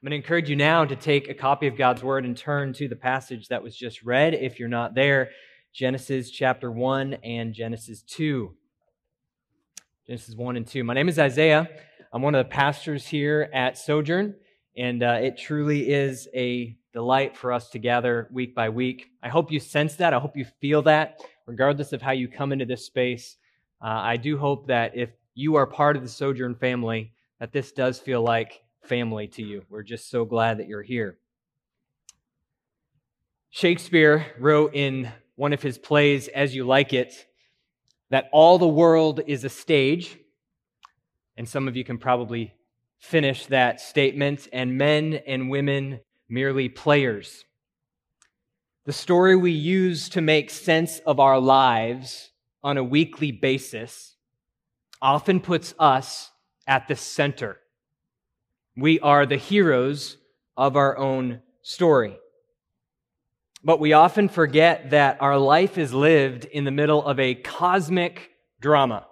I'm going to encourage you now to take a copy of God's Word and turn to the passage that was just read. If you're not there, Genesis chapter 1 and Genesis 2. Genesis 1 and 2. My name is Isaiah. I'm one of the pastors here at Sojourn, and uh, it truly is a delight for us to gather week by week. I hope you sense that. I hope you feel that, regardless of how you come into this space. Uh, I do hope that if you are part of the Sojourn family, that this does feel like family to you. We're just so glad that you're here. Shakespeare wrote in one of his plays, As You Like It, that all the world is a stage. And some of you can probably finish that statement, and men and women merely players. The story we use to make sense of our lives on a weekly basis often puts us at the center we are the heroes of our own story. But we often forget that our life is lived in the middle of a cosmic drama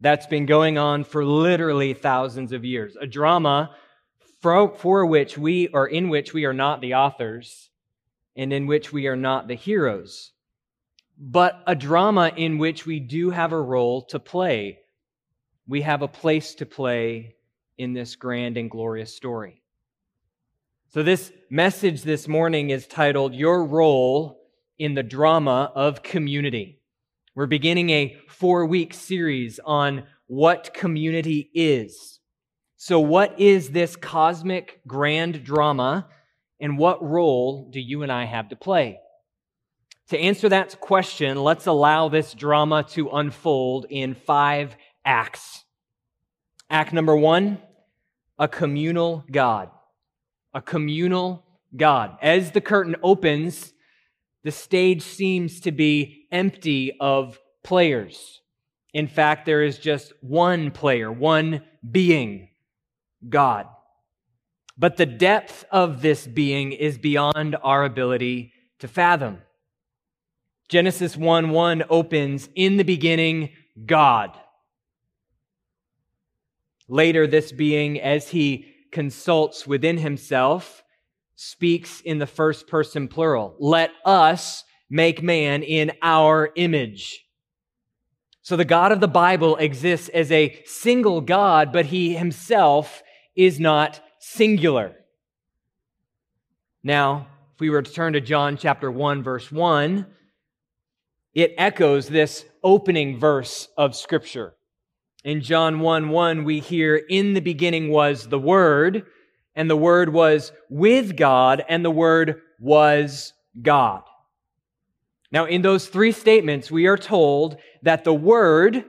that's been going on for literally thousands of years. A drama for, for which we, or in which we are not the authors and in which we are not the heroes, but a drama in which we do have a role to play. We have a place to play in this grand and glorious story. So, this message this morning is titled Your Role in the Drama of Community. We're beginning a four week series on what community is. So, what is this cosmic grand drama, and what role do you and I have to play? To answer that question, let's allow this drama to unfold in five acts. Act number one a communal God. A communal God. As the curtain opens, the stage seems to be empty of players. In fact, there is just one player, one being, God. But the depth of this being is beyond our ability to fathom. Genesis 1 1 opens, In the beginning, God. Later, this being, as he consults within himself, speaks in the first person plural. Let us make man in our image. So the God of the Bible exists as a single God, but he himself is not singular. Now, if we were to turn to John chapter 1, verse 1, it echoes this opening verse of Scripture. In John 1 1, we hear, In the beginning was the Word, and the Word was with God, and the Word was God. Now, in those three statements, we are told that the Word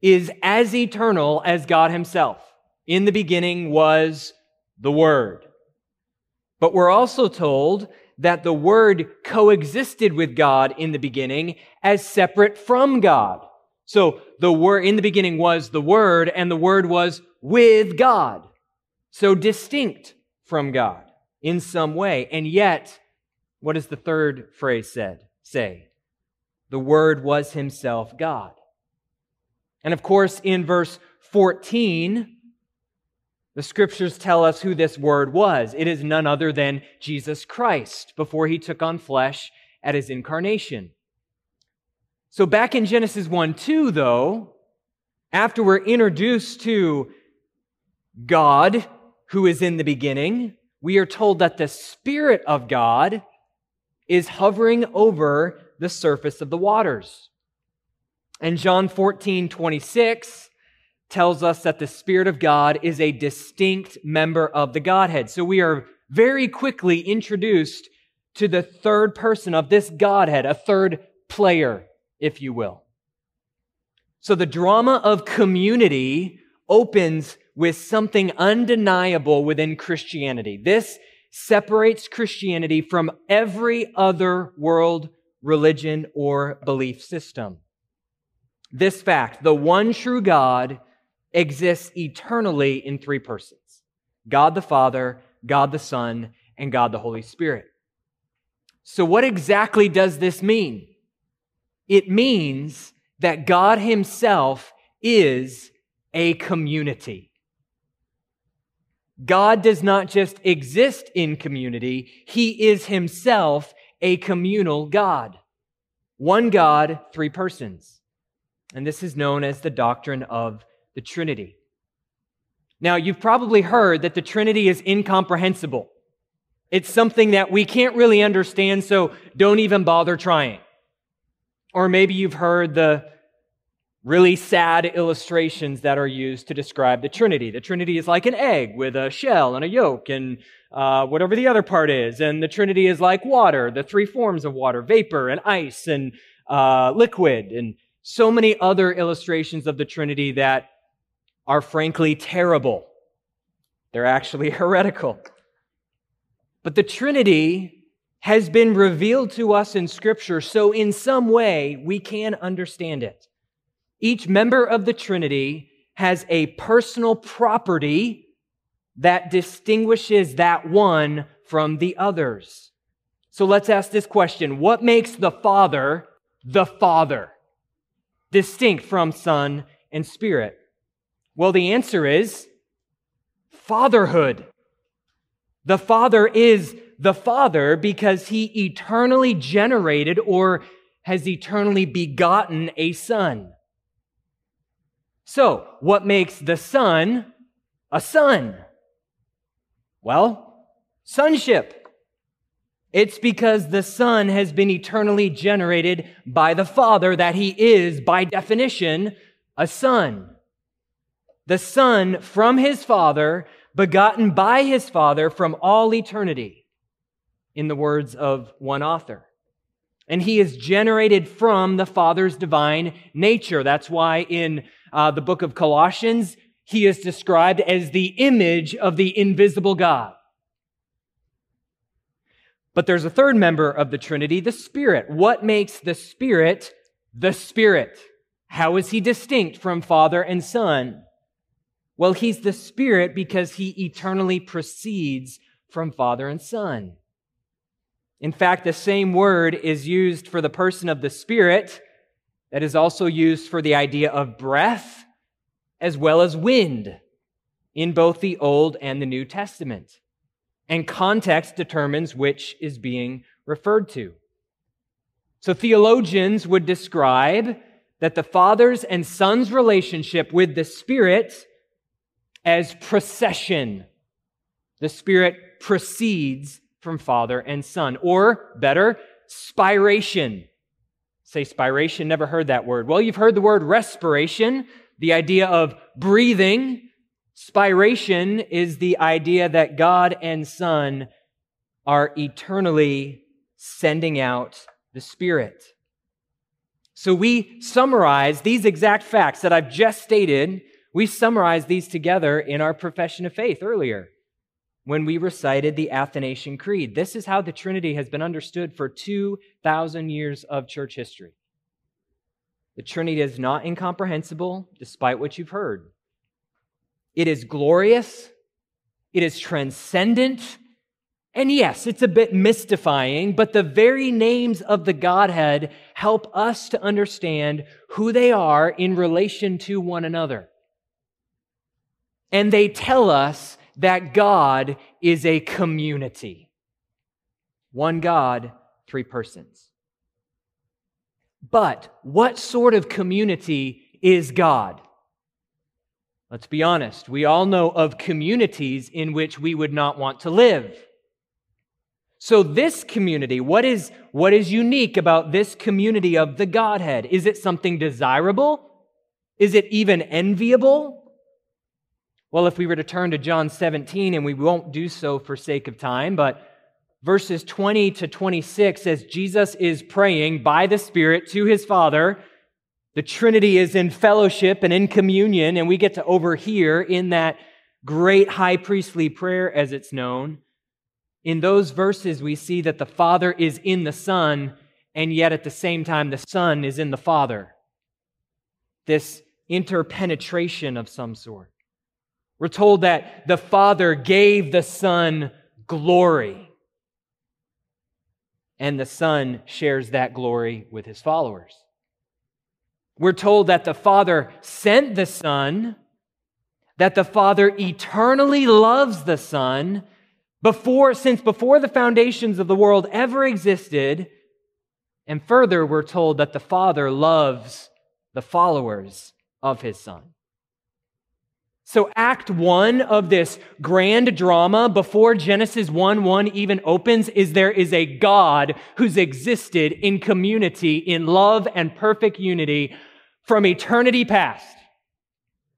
is as eternal as God Himself. In the beginning was the Word. But we're also told that the Word coexisted with God in the beginning as separate from God. So the word in the beginning was the word and the word was with God. So distinct from God in some way. And yet, what does the third phrase said say? The word was himself God. And of course, in verse 14, the scriptures tell us who this word was. It is none other than Jesus Christ before he took on flesh at his incarnation. So back in Genesis 1 2, though, after we're introduced to God, who is in the beginning, we are told that the Spirit of God is hovering over the surface of the waters. And John 14 26 tells us that the Spirit of God is a distinct member of the Godhead. So we are very quickly introduced to the third person of this Godhead, a third player if you will. So the drama of community opens with something undeniable within Christianity. This separates Christianity from every other world religion or belief system. This fact, the one true God exists eternally in three persons God the Father, God the Son, and God the Holy Spirit. So, what exactly does this mean? It means that God Himself is a community. God does not just exist in community, He is Himself a communal God. One God, three persons. And this is known as the doctrine of the Trinity. Now, you've probably heard that the Trinity is incomprehensible. It's something that we can't really understand, so don't even bother trying. Or maybe you've heard the really sad illustrations that are used to describe the Trinity. The Trinity is like an egg with a shell and a yolk and uh, whatever the other part is. And the Trinity is like water, the three forms of water, vapor and ice and uh, liquid, and so many other illustrations of the Trinity that are frankly terrible. They're actually heretical. But the Trinity has been revealed to us in Scripture, so in some way we can understand it. Each member of the Trinity has a personal property that distinguishes that one from the others. So let's ask this question What makes the Father the Father, distinct from Son and Spirit? Well, the answer is fatherhood. The Father is the Father because he eternally generated or has eternally begotten a Son. So, what makes the Son a Son? Well, sonship. It's because the Son has been eternally generated by the Father that he is, by definition, a Son. The Son from his Father begotten by his Father from all eternity, in the words of one author. And he is generated from the Father's divine nature. That's why in uh, the book of Colossians, he is described as the image of the invisible God. But there's a third member of the Trinity, the Spirit. What makes the Spirit the Spirit? How is he distinct from Father and Son? Well, he's the Spirit because he eternally proceeds from Father and Son. In fact, the same word is used for the person of the Spirit that is also used for the idea of breath as well as wind in both the Old and the New Testament. And context determines which is being referred to. So theologians would describe that the Father's and Son's relationship with the Spirit as procession. The Spirit proceeds from Father and Son. Or better, spiration. Say spiration, never heard that word. Well, you've heard the word respiration, the idea of breathing. Spiration is the idea that God and Son are eternally sending out the Spirit. So we summarize these exact facts that I've just stated we summarized these together in our profession of faith earlier when we recited the Athanasian Creed. This is how the Trinity has been understood for 2,000 years of church history. The Trinity is not incomprehensible, despite what you've heard. It is glorious, it is transcendent, and yes, it's a bit mystifying, but the very names of the Godhead help us to understand who they are in relation to one another and they tell us that God is a community. One God, three persons. But what sort of community is God? Let's be honest. We all know of communities in which we would not want to live. So this community, what is, what is unique about this community of the Godhead? Is it something desirable? Is it even enviable? Well, if we were to turn to John 17, and we won't do so for sake of time, but verses 20 to 26, says Jesus is praying by the Spirit to his Father, the Trinity is in fellowship and in communion, and we get to overhear in that great high priestly prayer, as it's known. In those verses, we see that the Father is in the Son, and yet at the same time, the Son is in the Father. This interpenetration of some sort. We're told that the Father gave the Son glory. And the Son shares that glory with his followers. We're told that the Father sent the Son. that the Father eternally loves the Son before, since before the foundations of the world ever existed. And further, we're told that the Father loves the followers of his Son. So, Act one of this grand drama before Genesis 1 1 even opens is there is a God who's existed in community, in love and perfect unity from eternity past.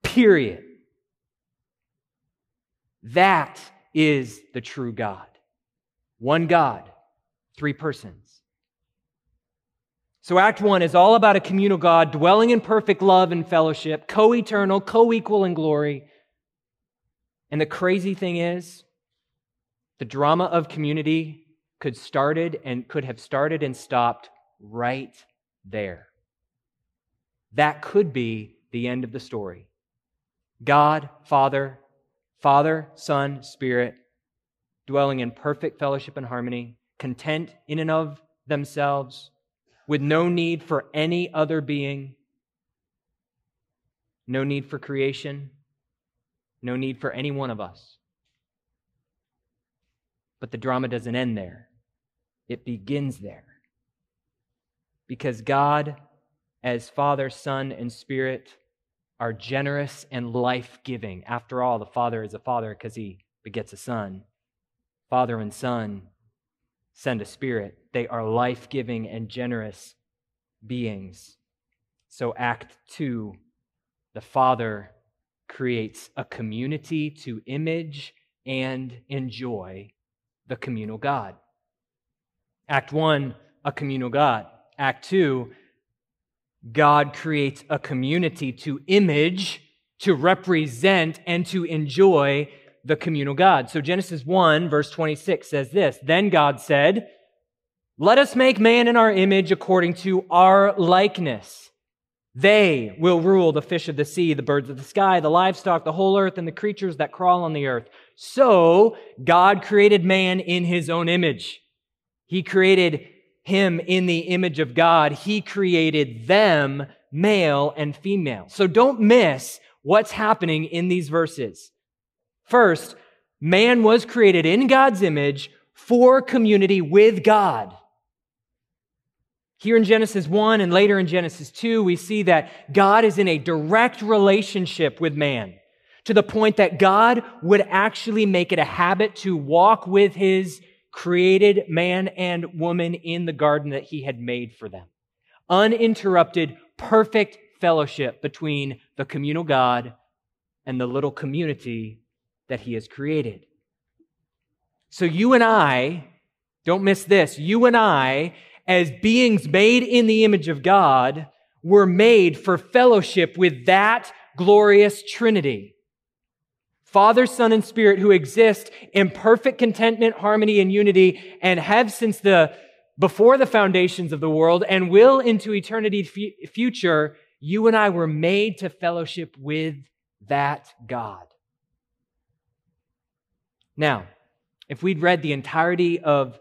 Period. That is the true God. One God, three persons. So, Act One is all about a communal God dwelling in perfect love and fellowship, co eternal, co equal in glory. And the crazy thing is, the drama of community could started and could have started and stopped right there. That could be the end of the story. God, Father, Father, Son, Spirit, dwelling in perfect fellowship and harmony, content in and of themselves with no need for any other being, no need for creation, no need for any one of us. But the drama doesn't end there, it begins there. Because God, as Father, Son, and Spirit, are generous and life giving. After all, the Father is a Father because he begets a Son. Father and Son send a spirit. They are life giving and generous beings. So, Act Two, the Father creates a community to image and enjoy the communal God. Act One, a communal God. Act Two, God creates a community to image, to represent, and to enjoy the communal God. So Genesis 1, verse 26 says this Then God said, Let us make man in our image according to our likeness. They will rule the fish of the sea, the birds of the sky, the livestock, the whole earth, and the creatures that crawl on the earth. So God created man in his own image. He created him in the image of God. He created them male and female. So don't miss what's happening in these verses. First, man was created in God's image for community with God. Here in Genesis 1 and later in Genesis 2, we see that God is in a direct relationship with man to the point that God would actually make it a habit to walk with his created man and woman in the garden that he had made for them. Uninterrupted, perfect fellowship between the communal God and the little community that he has created. So you and I, don't miss this, you and I, as beings made in the image of God, were made for fellowship with that glorious Trinity. Father, Son, and Spirit who exist in perfect contentment, harmony, and unity, and have since the before the foundations of the world and will into eternity f- future, you and I were made to fellowship with that God. Now, if we'd read the entirety of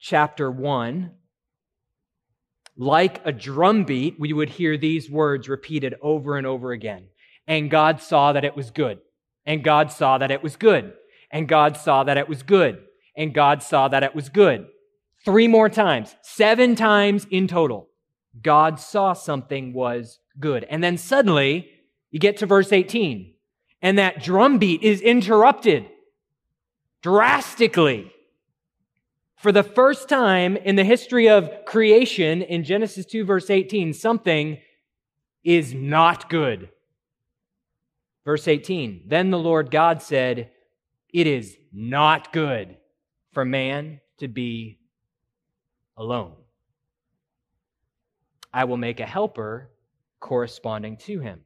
chapter 1, like a drumbeat, we would hear these words repeated over and over again. And God saw that it was good. And God saw that it was good. And God saw that it was good. And God saw that it was good. Three more times, seven times in total. God saw something was good. And then suddenly you get to verse 18 and that drumbeat is interrupted drastically. For the first time in the history of creation, in Genesis 2, verse 18, something is not good. Verse 18 Then the Lord God said, It is not good for man to be alone. I will make a helper corresponding to him.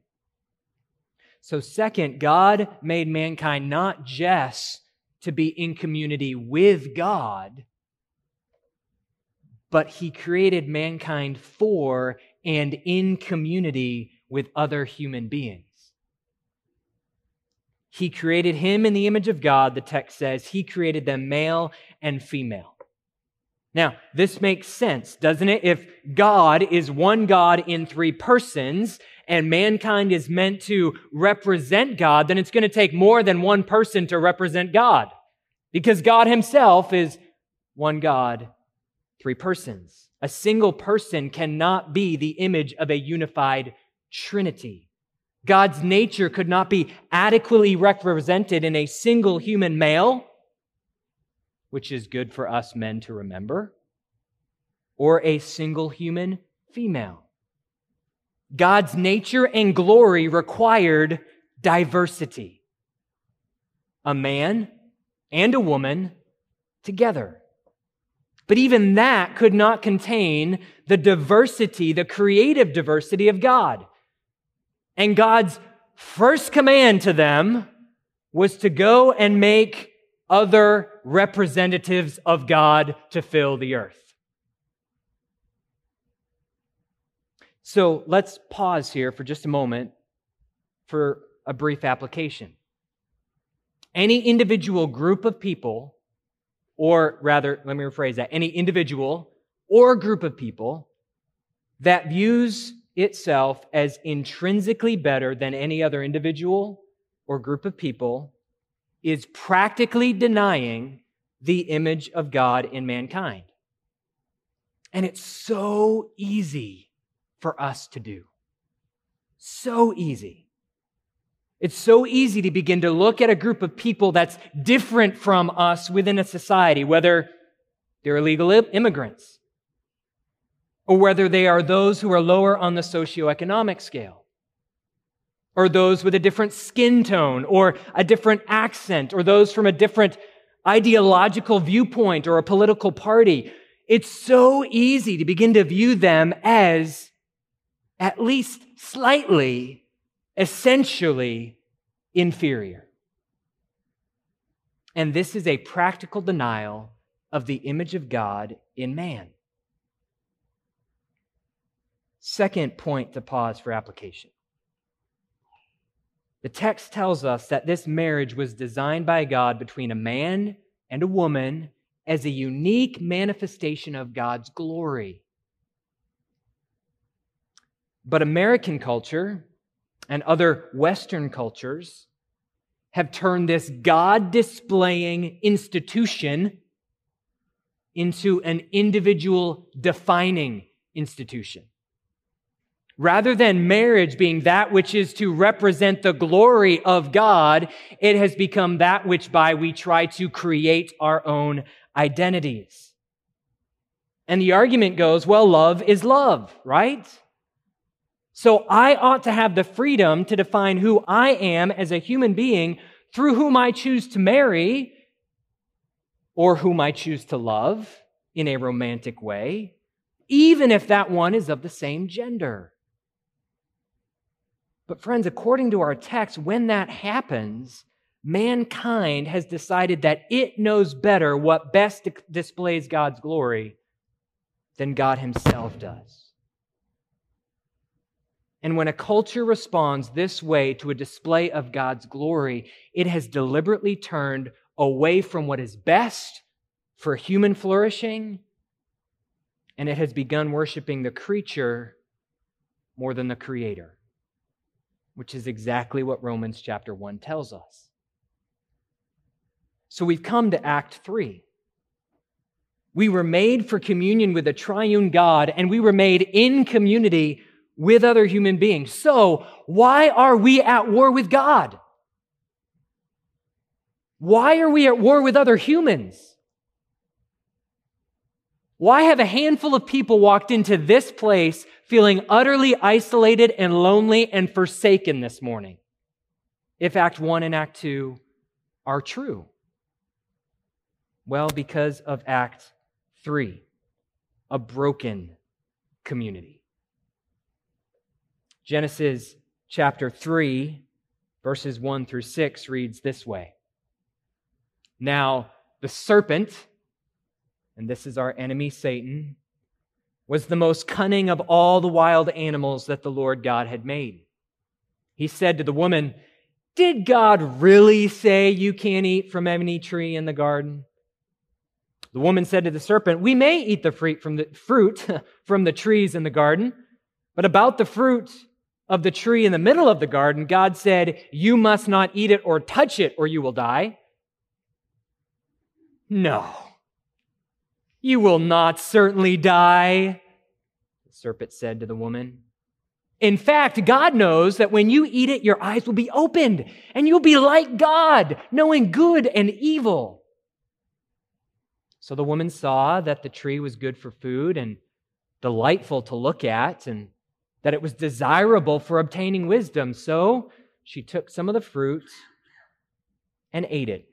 So, second, God made mankind not just to be in community with God, but he created mankind for and in community with other human beings. He created him in the image of God, the text says. He created them male and female. Now, this makes sense, doesn't it? If God is one God in three persons, and mankind is meant to represent God, then it's going to take more than one person to represent God. Because God himself is one God, three persons. A single person cannot be the image of a unified Trinity. God's nature could not be adequately represented in a single human male, which is good for us men to remember, or a single human female. God's nature and glory required diversity. A man and a woman together. But even that could not contain the diversity, the creative diversity of God. And God's first command to them was to go and make other representatives of God to fill the earth. So let's pause here for just a moment for a brief application. Any individual group of people, or rather, let me rephrase that, any individual or group of people that views itself as intrinsically better than any other individual or group of people is practically denying the image of God in mankind. And it's so easy for us to do. So easy. It's so easy to begin to look at a group of people that's different from us within a society, whether they're illegal immigrants or whether they are those who are lower on the socioeconomic scale or those with a different skin tone or a different accent or those from a different ideological viewpoint or a political party. It's so easy to begin to view them as at least slightly essentially inferior. And this is a practical denial of the image of God in man. Second point to pause for application. The text tells us that this marriage was designed by God between a man and a woman as a unique manifestation of God's glory. But American culture and other Western cultures have turned this God displaying institution into an individual defining institution. Rather than marriage being that which is to represent the glory of God, it has become that which by we try to create our own identities. And the argument goes, well, love is love, right? So I ought to have the freedom to define who I am as a human being through whom I choose to marry or whom I choose to love in a romantic way, even if that one is of the same gender. But, friends, according to our text, when that happens, mankind has decided that it knows better what best displays God's glory than God Himself does. And when a culture responds this way to a display of God's glory, it has deliberately turned away from what is best for human flourishing, and it has begun worshiping the creature more than the creator, which is exactly what Romans chapter 1 tells us. So we've come to Act 3. We were made for communion with the triune God, and we were made in community with other human beings. So, why are we at war with God? Why are we at war with other humans? Why have a handful of people walked into this place feeling utterly isolated and lonely and forsaken this morning? If Act 1 and Act 2 are true. Well, because of Act 3, a broken community. Genesis chapter 3, verses 1 through 6 reads this way Now, the serpent, and this is our enemy Satan, was the most cunning of all the wild animals that the Lord God had made. He said to the woman, Did God really say you can't eat from any tree in the garden? The woman said to the serpent, We may eat the fruit from the fruit from the trees in the garden, but about the fruit of the tree in the middle of the garden, God said, You must not eat it or touch it, or you will die? No. You will not certainly die, the serpent said to the woman. In fact, God knows that when you eat it, your eyes will be opened and you'll be like God, knowing good and evil. So the woman saw that the tree was good for food and delightful to look at, and that it was desirable for obtaining wisdom. So she took some of the fruit and ate it.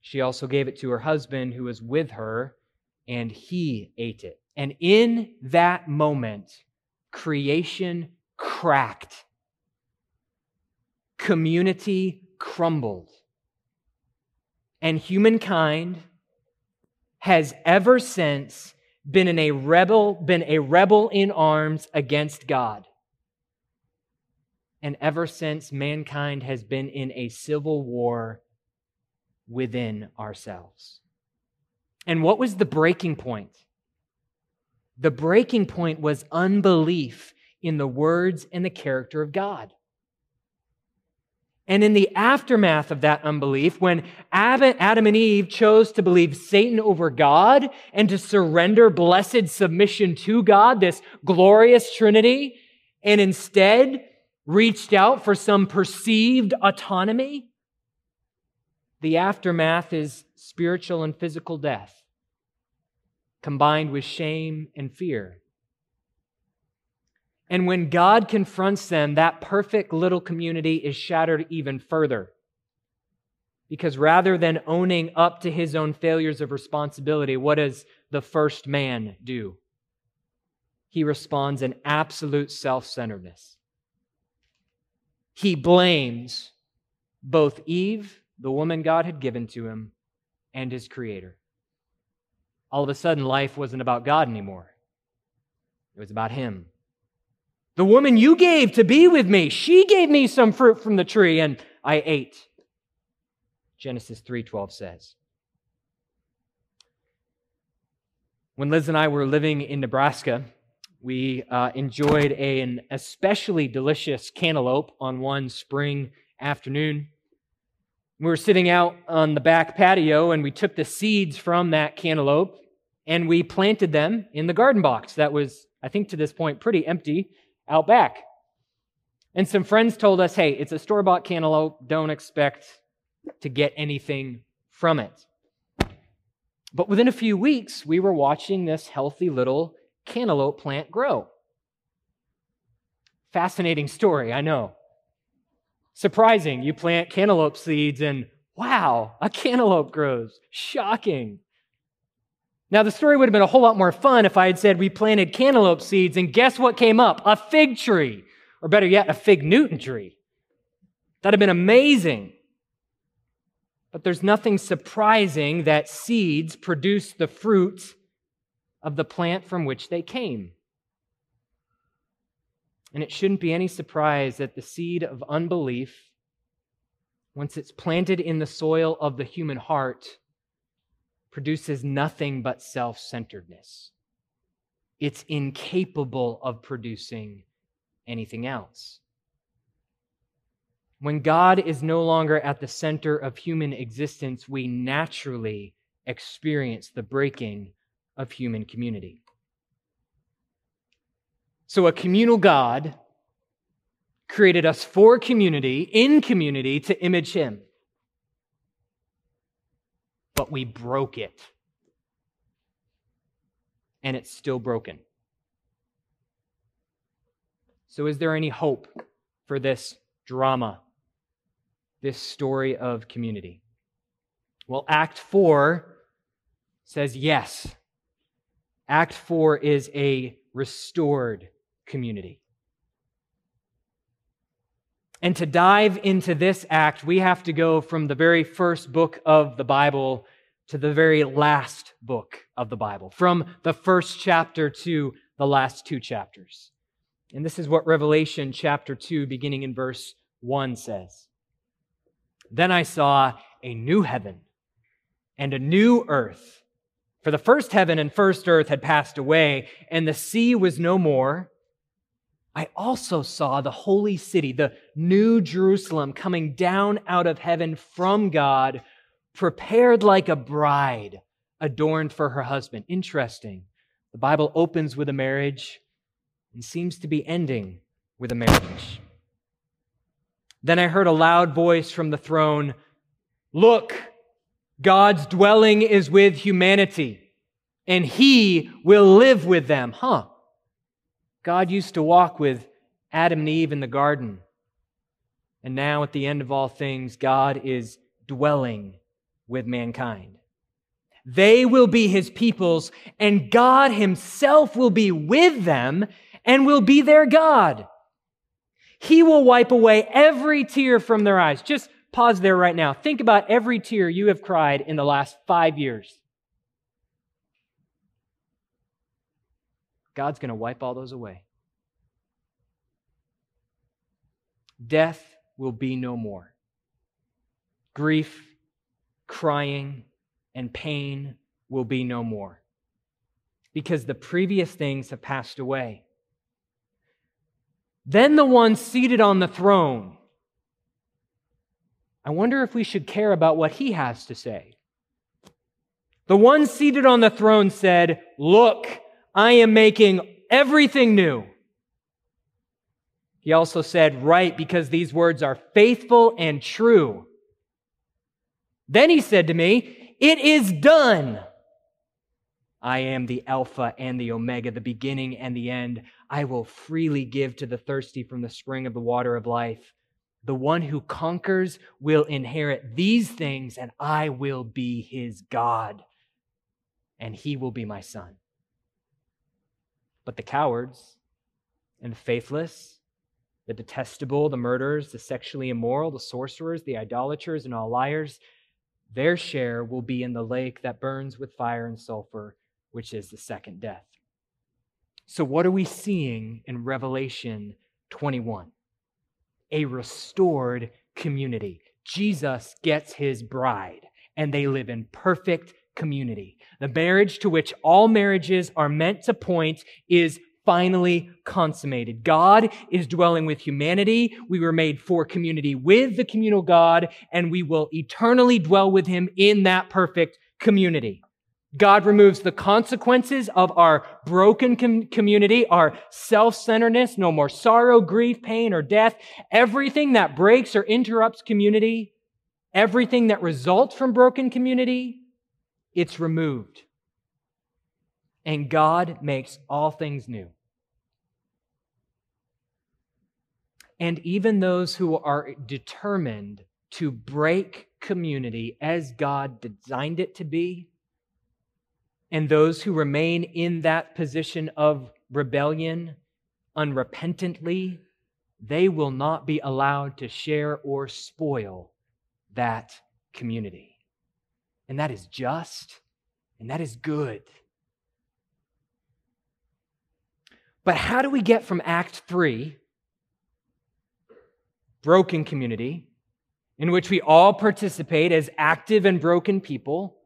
She also gave it to her husband who was with her, and he ate it. And in that moment, creation cracked, community crumbled, and humankind has ever since been in a rebel, been a rebel in arms against God. And ever since, mankind has been in a civil war within ourselves. And what was the breaking point? The breaking point was unbelief in the words and the character of God. And in the aftermath of that unbelief, when Adam and Eve chose to believe Satan over God and to surrender blessed submission to God, this glorious Trinity, and instead reached out for some perceived autonomy, the aftermath is spiritual and physical death, combined with shame and fear. And when God confronts them, that perfect little community is shattered even further. Because rather than owning up to his own failures of responsibility, what does the first man do? He responds in absolute self centeredness. He blames both Eve, the woman God had given to him, and his creator. All of a sudden, life wasn't about God anymore, it was about him. The woman you gave to be with me, she gave me some fruit from the tree and I ate. Genesis 3:12 says. When Liz and I were living in Nebraska, we uh, enjoyed a, an especially delicious cantaloupe on one spring afternoon. We were sitting out on the back patio and we took the seeds from that cantaloupe and we planted them in the garden box that was, I think to this point, pretty empty out back. And some friends told us, hey, it's a store bought cantaloupe. Don't expect to get anything from it. But within a few weeks, we were watching this healthy little cantaloupe plant grow. Fascinating story, I know. Surprising. You plant cantaloupe seeds and wow, a cantaloupe grows. Shocking. Now, the story would have been a whole lot more fun if I had said we planted cantaloupe seeds, and guess what came up? A fig tree. Or better yet, a fig Newton tree. That'd have been amazing. But there's nothing surprising that seeds produce the fruit of the plant from which they came. And it shouldn't be any surprise that the seed of unbelief, once it's planted in the soil of the human heart, produces nothing but self centeredness. It's incapable of producing anything else. When God is no longer at the center of human existence, we naturally experience the breaking of human community. So, a communal God created us for community, in community, to image Him but we broke it. And it's still broken. So, is there any hope for this drama, this story of community? Well, Act 4 says yes. Act 4 is a restored community. And to dive into this act, we have to go from the very first book of the Bible to the very last book of the Bible, from the first chapter to the last two chapters. And this is what Revelation chapter 2, beginning in verse 1, says Then I saw a new heaven and a new earth. For the first heaven and first earth had passed away, and the sea was no more. I also saw the holy city, the new Jerusalem, coming down out of heaven from God, prepared like a bride adorned for her husband. Interesting. The Bible opens with a marriage and seems to be ending with a marriage. Then I heard a loud voice from the throne Look, God's dwelling is with humanity, and he will live with them. Huh. God used to walk with Adam and Eve in the garden. And now, at the end of all things, God is dwelling with mankind. They will be his peoples, and God himself will be with them and will be their God. He will wipe away every tear from their eyes. Just pause there right now. Think about every tear you have cried in the last five years. God's going to wipe all those away. Death will be no more. Grief, crying, and pain will be no more because the previous things have passed away. Then the one seated on the throne. I wonder if we should care about what he has to say. The one seated on the throne said, Look, I am making everything new. He also said, Right, because these words are faithful and true. Then he said to me, It is done. I am the Alpha and the Omega, the beginning and the end. I will freely give to the thirsty from the spring of the water of life. The one who conquers will inherit these things, and I will be his God, and he will be my son. But the cowards and the faithless, the detestable, the murderers, the sexually immoral, the sorcerers, the idolaters, and all liars, their share will be in the lake that burns with fire and sulfur, which is the second death. So, what are we seeing in Revelation 21? A restored community. Jesus gets his bride, and they live in perfect community. The marriage to which all marriages are meant to point is finally consummated. God is dwelling with humanity. We were made for community with the communal God, and we will eternally dwell with him in that perfect community. God removes the consequences of our broken com- community, our self-centeredness, no more sorrow, grief, pain, or death. Everything that breaks or interrupts community, everything that results from broken community, it's removed. And God makes all things new. And even those who are determined to break community as God designed it to be, and those who remain in that position of rebellion unrepentantly, they will not be allowed to share or spoil that community. And that is just and that is good. But how do we get from Act 3, broken community, in which we all participate as active and broken people,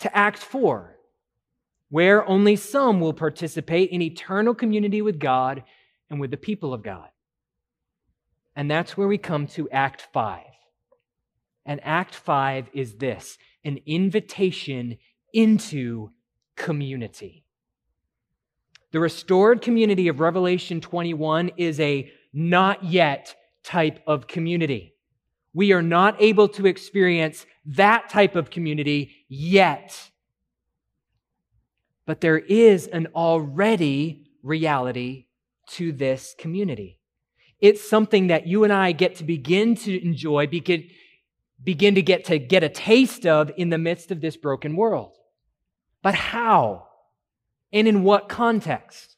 to Act 4, where only some will participate in eternal community with God and with the people of God. And that's where we come to Act 5. And Act 5 is this an invitation into community. The restored community of Revelation 21 is a not yet type of community. We are not able to experience that type of community yet. But there is an already reality to this community. It's something that you and I get to begin to enjoy, begin to get to get a taste of in the midst of this broken world. But how? And in what context?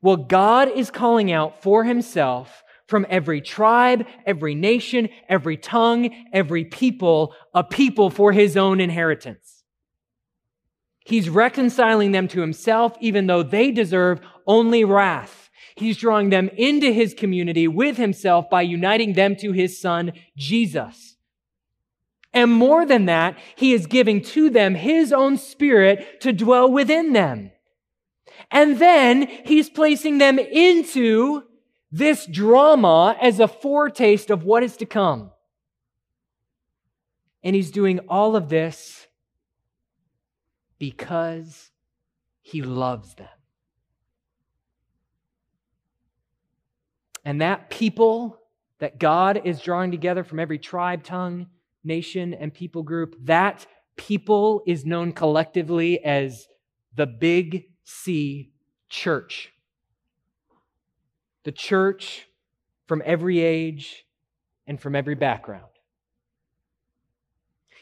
Well, God is calling out for himself from every tribe, every nation, every tongue, every people, a people for his own inheritance. He's reconciling them to himself, even though they deserve only wrath. He's drawing them into his community with himself by uniting them to his son, Jesus. And more than that, he is giving to them his own spirit to dwell within them. And then he's placing them into this drama as a foretaste of what is to come. And he's doing all of this because he loves them. And that people that God is drawing together from every tribe, tongue, nation, and people group, that people is known collectively as the Big C Church. The church from every age and from every background.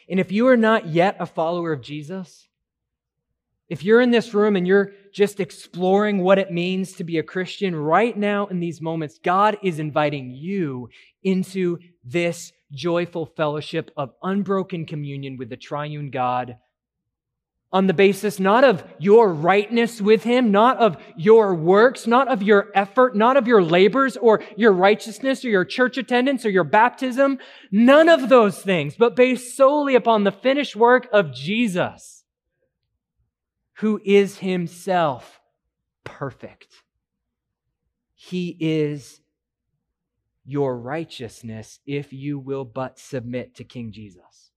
And if you are not yet a follower of Jesus, if you're in this room and you're just exploring what it means to be a Christian right now in these moments, God is inviting you into this joyful fellowship of unbroken communion with the triune God on the basis not of your rightness with Him, not of your works, not of your effort, not of your labors or your righteousness or your church attendance or your baptism. None of those things, but based solely upon the finished work of Jesus who is himself perfect. He is your righteousness if you will but submit to King Jesus.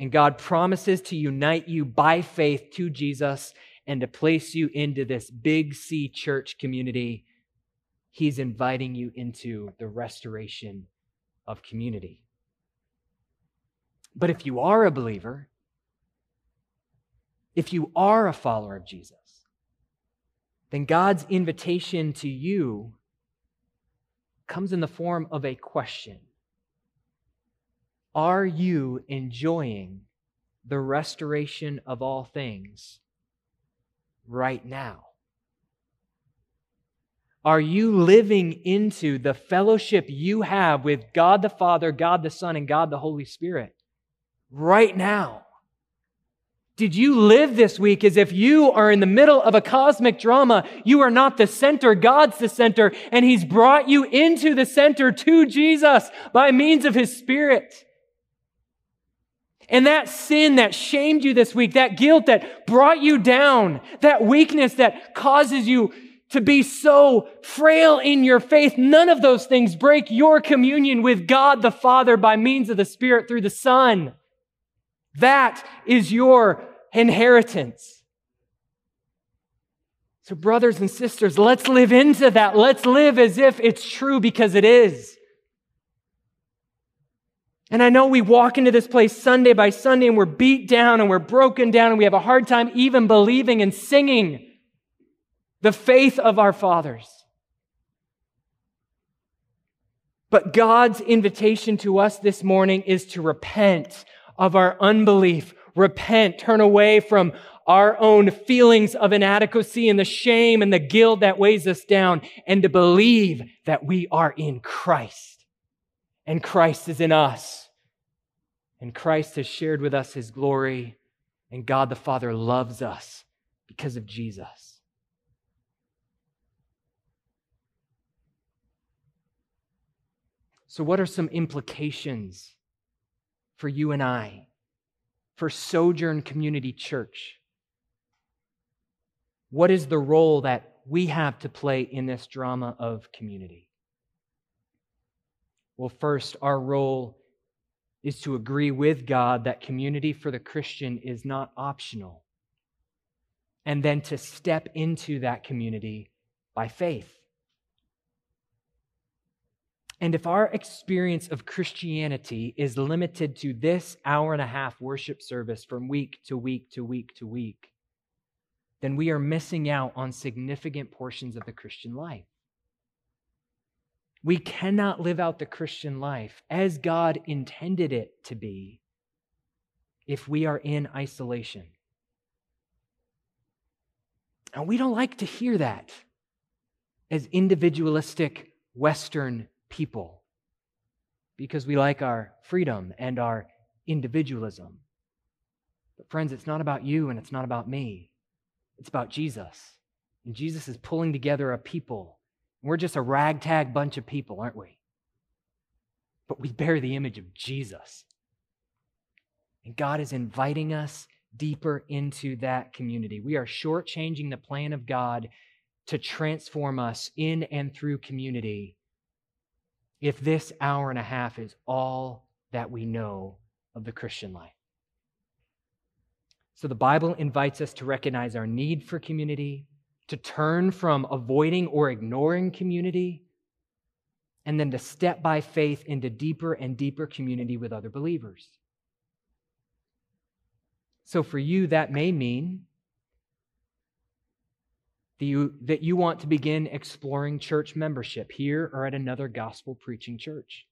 And God promises to unite you by faith to Jesus and to place you into this big C church community. He's inviting you into the restoration of community. But if you are a believer, if you are a follower of Jesus, then God's invitation to you comes in the form of a question Are you enjoying the restoration of all things right now? Are you living into the fellowship you have with God the Father, God the Son, and God the Holy Spirit right now? Did you live this week as if you are in the middle of a cosmic drama? You are not the center. God's the center. And He's brought you into the center to Jesus by means of His Spirit. And that sin that shamed you this week, that guilt that brought you down, that weakness that causes you to be so frail in your faith, none of those things break your communion with God the Father by means of the Spirit through the Son. That is your inheritance. So, brothers and sisters, let's live into that. Let's live as if it's true because it is. And I know we walk into this place Sunday by Sunday and we're beat down and we're broken down and we have a hard time even believing and singing the faith of our fathers. But God's invitation to us this morning is to repent of our unbelief, repent, turn away from our own feelings of inadequacy and the shame and the guilt that weighs us down, and to believe that we are in Christ. And Christ is in us. And Christ has shared with us his glory, and God the Father loves us because of Jesus. So, what are some implications for you and I for Sojourn Community Church? What is the role that we have to play in this drama of community? Well, first, our role is to agree with God that community for the Christian is not optional, and then to step into that community by faith. And if our experience of Christianity is limited to this hour and a half worship service from week to week to week to week, then we are missing out on significant portions of the Christian life. We cannot live out the Christian life as God intended it to be if we are in isolation. And we don't like to hear that as individualistic Western people because we like our freedom and our individualism. But, friends, it's not about you and it's not about me. It's about Jesus. And Jesus is pulling together a people. We're just a ragtag bunch of people, aren't we? But we bear the image of Jesus. And God is inviting us deeper into that community. We are shortchanging the plan of God to transform us in and through community if this hour and a half is all that we know of the Christian life. So the Bible invites us to recognize our need for community, to turn from avoiding or ignoring community, and then to step by faith into deeper and deeper community with other believers. So for you, that may mean that you, that you want to begin exploring church membership here or at another gospel preaching church.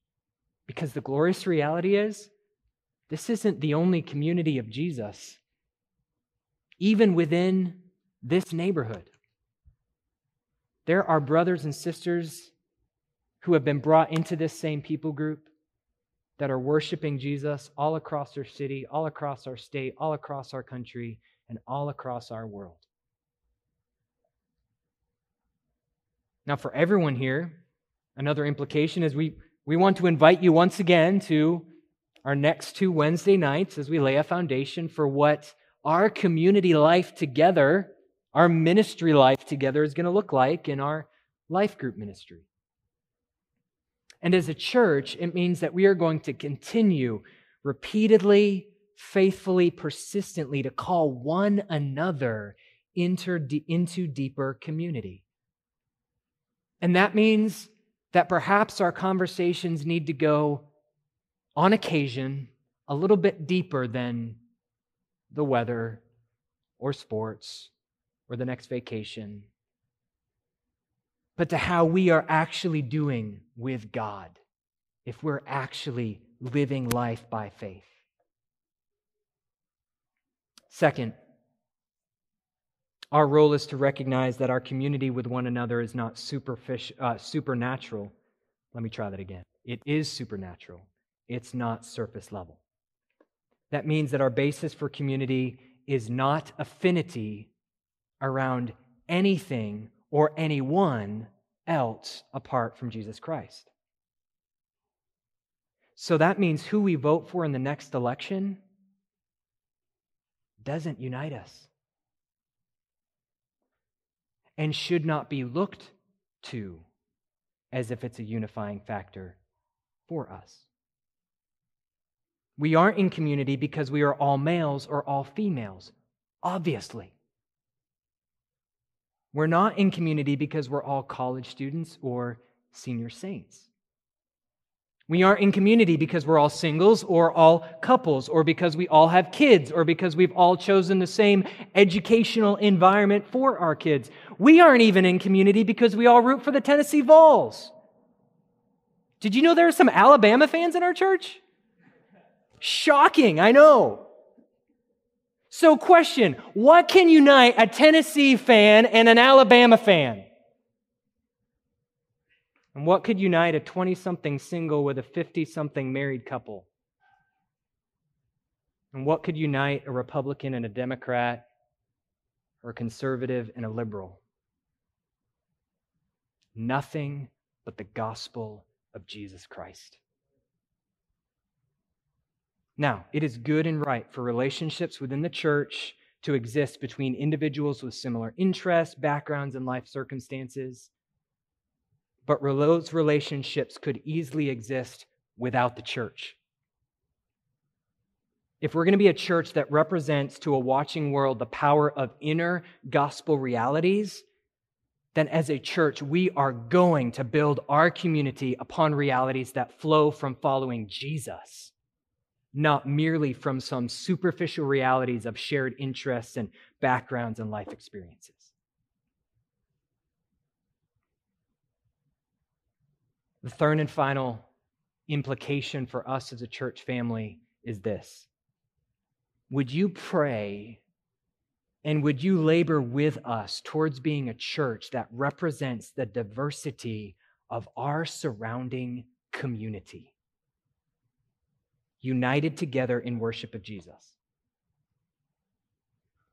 Because the glorious reality is, this isn't the only community of Jesus, even within this neighborhood. There are brothers and sisters who have been brought into this same people group that are worshiping Jesus all across our city, all across our state, all across our country, and all across our world. Now, for everyone here, another implication is we, we want to invite you once again to our next two Wednesday nights as we lay a foundation for what our community life together, our ministry life together is going to look like in our life group ministry. And as a church, it means that we are going to continue repeatedly, faithfully, persistently to call one another into, into deeper community. And that means that perhaps our conversations need to go, on occasion, a little bit deeper than the weather or sports or the next vacation but to how we are actually doing with God if we're actually living life by faith. Second, our role is to recognize that our community with one another is not uh, supernatural. Let me try that again. It is supernatural, it's not surface level. That means that our basis for community is not affinity around anything or anyone else apart from Jesus Christ. So that means who we vote for in the next election doesn't unite us and should not be looked to as if it's a unifying factor for us. We aren't in community because we are all males or all females, obviously. We're not in community because we're all college students or senior saints. We aren't in community because we're all singles or all couples or because we all have kids or because we've all chosen the same educational environment for our kids. We aren't even in community because we all root for the Tennessee Vols. Did you know there are some Alabama fans in our church? Shocking, I know. So, question What can unite a Tennessee fan and an Alabama fan? And what could unite a 20 something single with a 50 something married couple? And what could unite a Republican and a Democrat, or a conservative and a liberal? Nothing but the gospel of Jesus Christ. Now, it is good and right for relationships within the church to exist between individuals with similar interests, backgrounds, and life circumstances. But those relationships could easily exist without the church. If we're going to be a church that represents to a watching world the power of inner gospel realities, then as a church, we are going to build our community upon realities that flow from following Jesus not merely from some superficial realities of shared interests and backgrounds and life experiences. The third and final implication for us as a church family is this Would you pray and would you labor with us towards being a church that represents the diversity of our surrounding community? united together in worship of Jesus.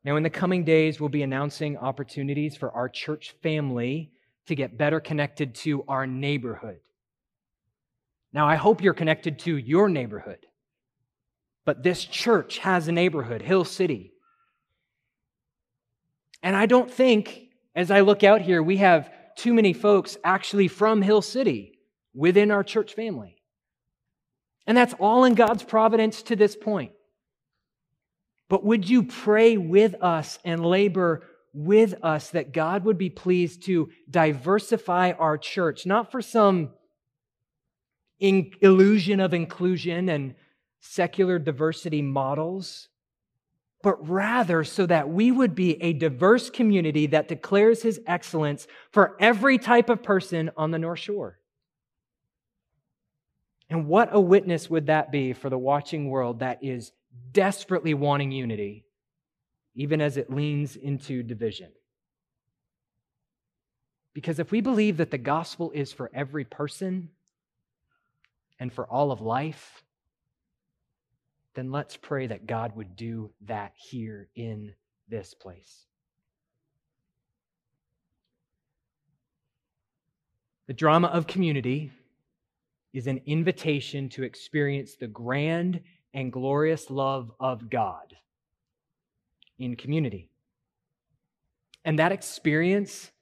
Now, in the coming days, we'll be announcing opportunities for our church family to get better connected to our neighborhood. Now, I hope you're connected to your neighborhood, but this church has a neighborhood, Hill City. And I don't think, as I look out here, we have too many folks actually from Hill City within our church family. And that's all in God's providence to this point. But would you pray with us and labor with us that God would be pleased to diversify our church, not for some in illusion of inclusion and secular diversity models, but rather so that we would be a diverse community that declares his excellence for every type of person on the North Shore. And what a witness would that be for the watching world that is desperately wanting unity, even as it leans into division? Because if we believe that the gospel is for every person and for all of life, then let's pray that God would do that here in this place. The drama of community is an invitation to experience the grand and glorious love of God in community. And that experience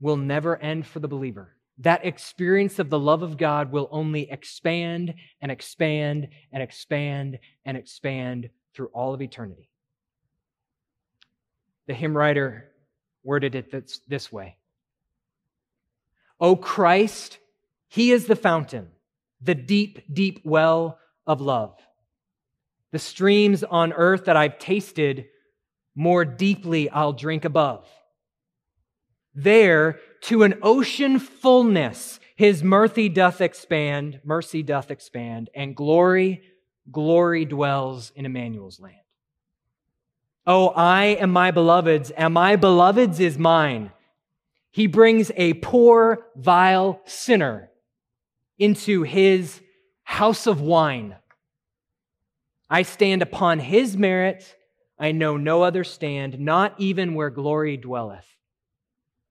will never end for the believer. That experience of the love of God will only expand and expand and expand and expand through all of eternity. The hymn writer worded it this, this way O Christ, he is the fountain, the deep, deep well of love. The streams on earth that I've tasted, more deeply I'll drink above. There, to an ocean fullness, his mercy doth expand, mercy doth expand, and glory, glory dwells in Emmanuel's land. Oh, I am my beloved's, and my beloved's is mine. He brings a poor, vile sinner into his house of wine. I stand upon his merit. I know no other stand, not even where glory dwelleth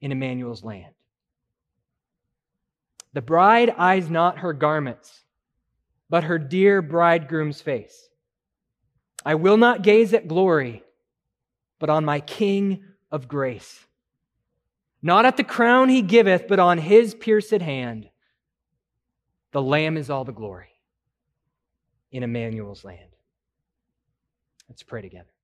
in Emmanuel's land. The bride eyes not her garments, but her dear bridegroom's face. I will not gaze at glory, but on my King of grace. Not at the crown he giveth, but on his pierced hand. The Lamb is all the glory in Emmanuel's land. Let's pray together.